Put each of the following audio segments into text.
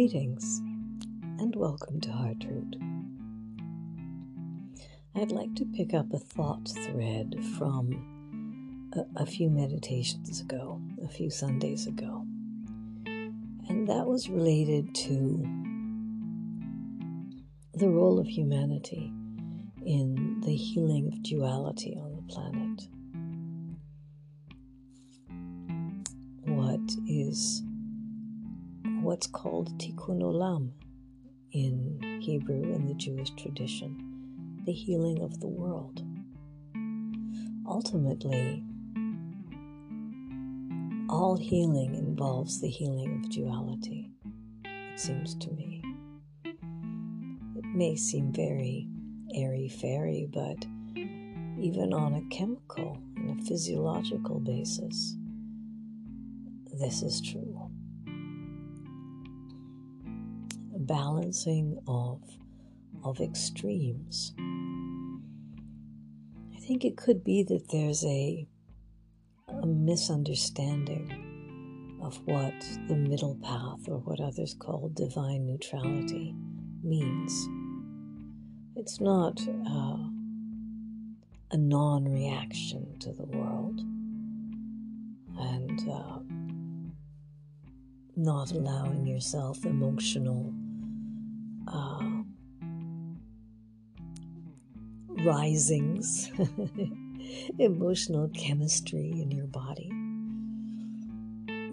Greetings and welcome to Heart Root. I'd like to pick up a thought thread from a, a, few meditations ago, a few Sundays ago, and that was related to the role of humanity in the healing of duality on the planet. What is what's called tikkun olam in Hebrew and the Jewish tradition, the healing of the world. Ultimately, all healing involves the healing of duality, it seems to me. It may seem very airy fairy, but even on a chemical and a physiological basis, this is true. Balancing of of extremes. I think it could be that there's a a misunderstanding of what the middle path or what others call divine neutrality means. It's not uh, a non reaction to the world and uh, not allowing yourself emotional uh, risings, emotional chemistry in your body,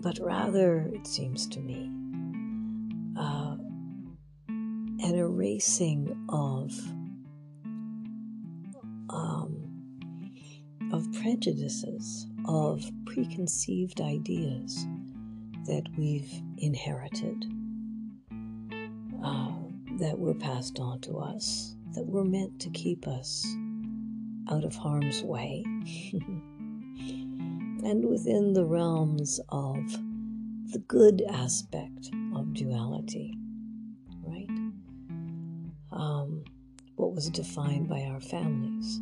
but rather, it seems to me, uh, an erasing of um, of prejudices, of preconceived ideas that we've inherited. Uh, that were passed on to us, that were meant to keep us out of harm's way, and within the realms of the good aspect of duality, right? Um, what was defined by our families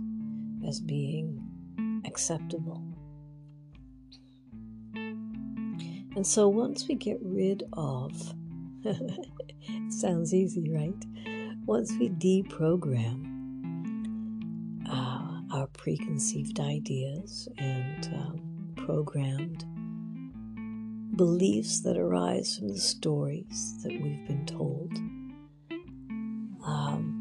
as being acceptable. And so once we get rid of Sounds easy, right? Once we deprogram uh, our preconceived ideas and um, programmed beliefs that arise from the stories that we've been told, um,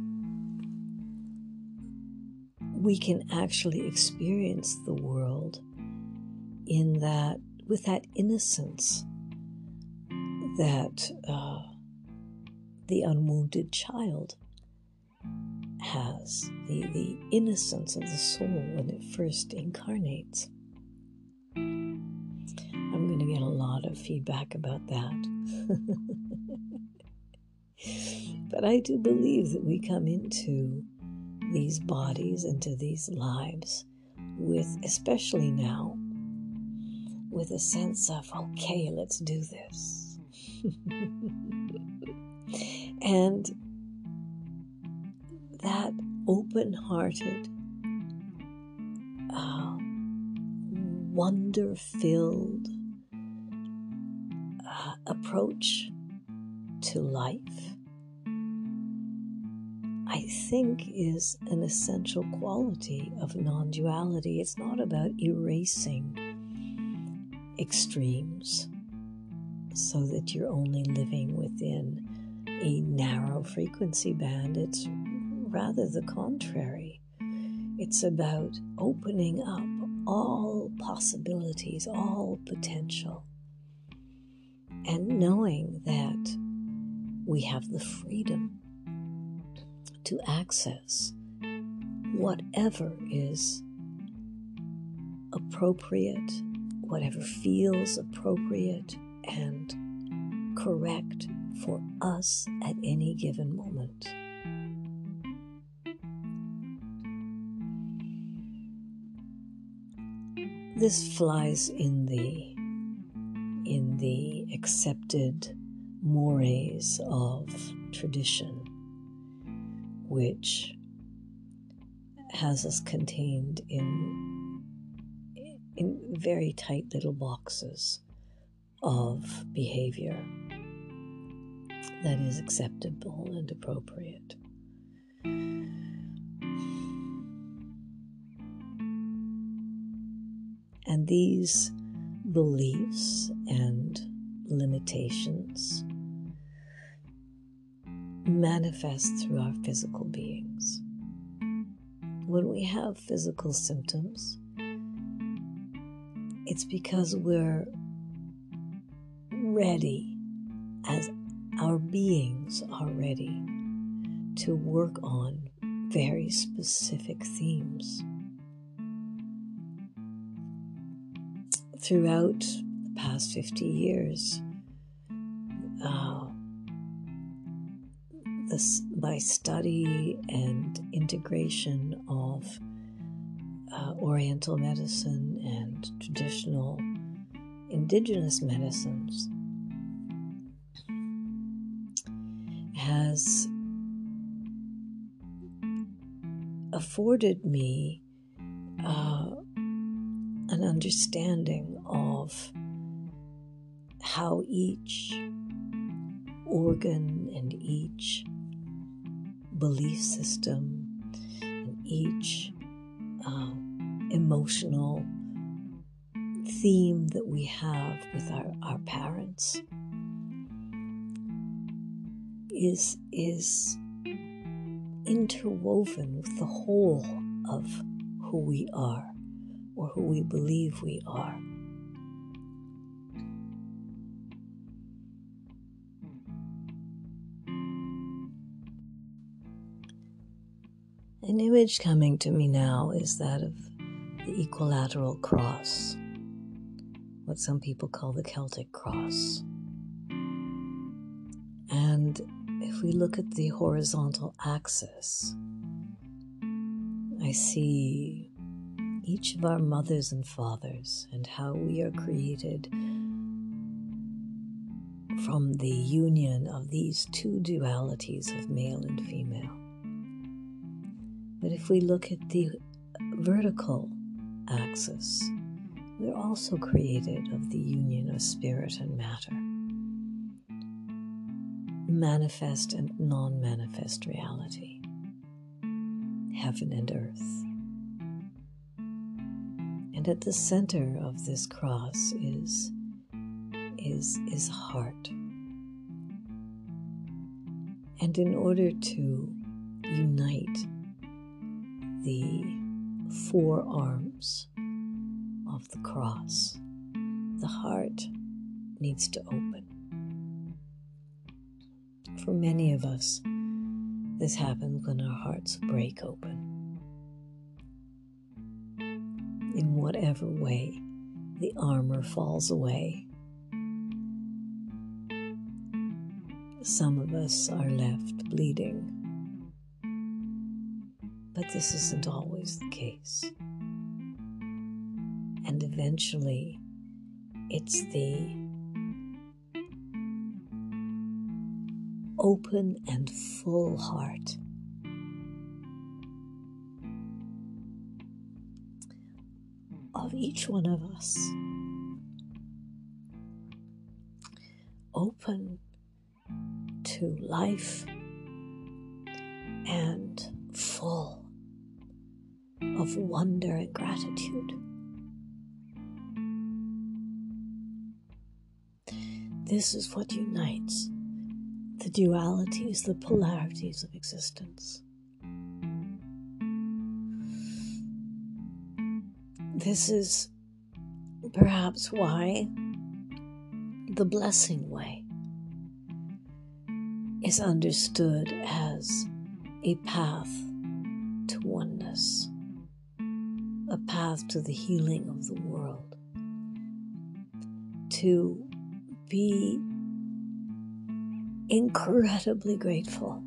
we can actually experience the world in that with that innocence that uh, the unwounded child has, the, the innocence of the soul when it first incarnates. I'm going to get a lot of feedback about that. but I do believe that we come into these bodies, into these lives, with, especially now, with a sense of, okay, let's do this and that open hearted, uh, wonder filled uh, approach to life, I think is an essential quality of non duality. It's not about erasing extremes so that you're only living within a narrow frequency band. It's rather the contrary. It's about opening up all possibilities, all potential, and knowing that we have the freedom to access whatever is appropriate, whatever feels appropriate and correct for us at any given moment. This flies in the in the accepted mores of tradition, which has us contained in in very tight little boxes of behavior that is acceptable and appropriate. And these beliefs and limitations manifest through our physical beings. When we have physical symptoms, it's because we're ready, as our beings are ready, to work on very specific themes. Throughout the past 50 years, uh, this, by study and integration of uh, Oriental medicine and traditional indigenous medicines, has afforded me uh, an understanding of how each organ and each belief system and each uh, emotional theme that we have with our, our parents is is interwoven with the whole of who we are or who we believe we are. An image coming to me now is that of the equilateral cross, what some people call the Celtic cross. If we look at the horizontal axis, I see each of our mothers and fathers and how we are created from the union of these two dualities of male and female. But if we look at the vertical axis, we're also created of the union of spirit and matter, manifest and non manifest reality, heaven and earth. And at the center of this cross is, is, is heart. And in order to unite the four arms of the cross, the heart needs to open. For many of us, this happens when our hearts break open. In whatever way the armor falls away, some of us are left bleeding but this isn't always the case. And eventually, it's the open and full heart of each one of us. Open to life and full of wonder and gratitude. This is what unites the dualities, the polarities of existence. This is perhaps why the blessing way is understood as a path to oneness a path to the healing of the world, to be incredibly grateful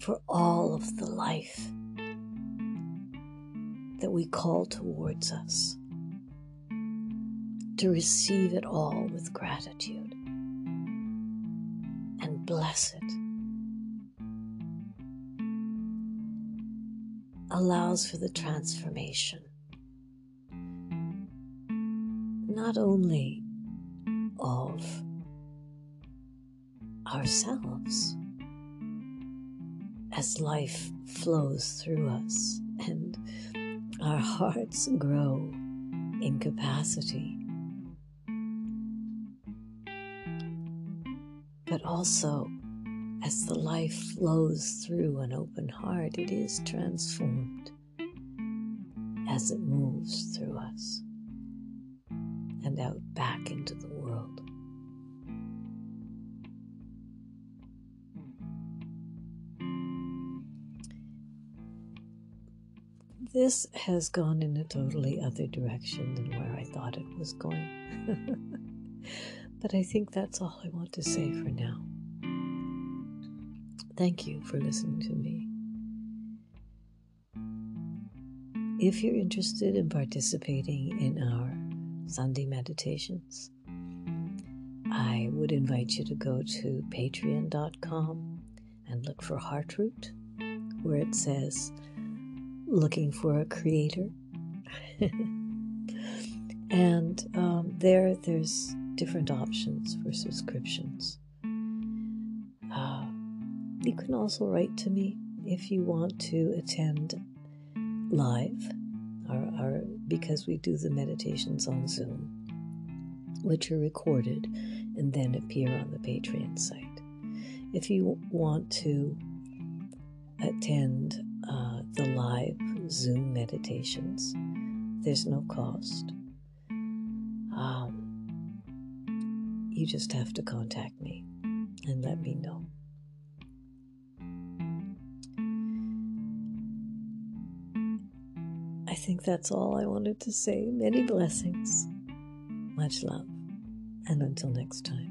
for all of the life that we call towards us, to receive it all with gratitude and bless it. Allows for the transformation not only of ourselves as life flows through us and our hearts grow in capacity. But also, as the life flows through an open heart, it is transformed as it moves through us and out back into the world. This has gone in a totally other direction than where I thought it was going. but I think that's all I want to say for now. Thank you for listening to me. If you're interested in participating in our Sunday meditations, I would invite you to go to patreon.com and look for Heartroot, where it says looking for a creator. and um, there, there's different options for subscriptions. Uh, you can also write to me if you want to attend live, or, or because we do the meditations on Zoom, which are recorded and then appear on the Patreon site. If you want to attend the live Zoom meditations. There's no cost. Um, you just have to contact me and let me know. I think that's all I wanted to say. Many blessings, much love, and until next time.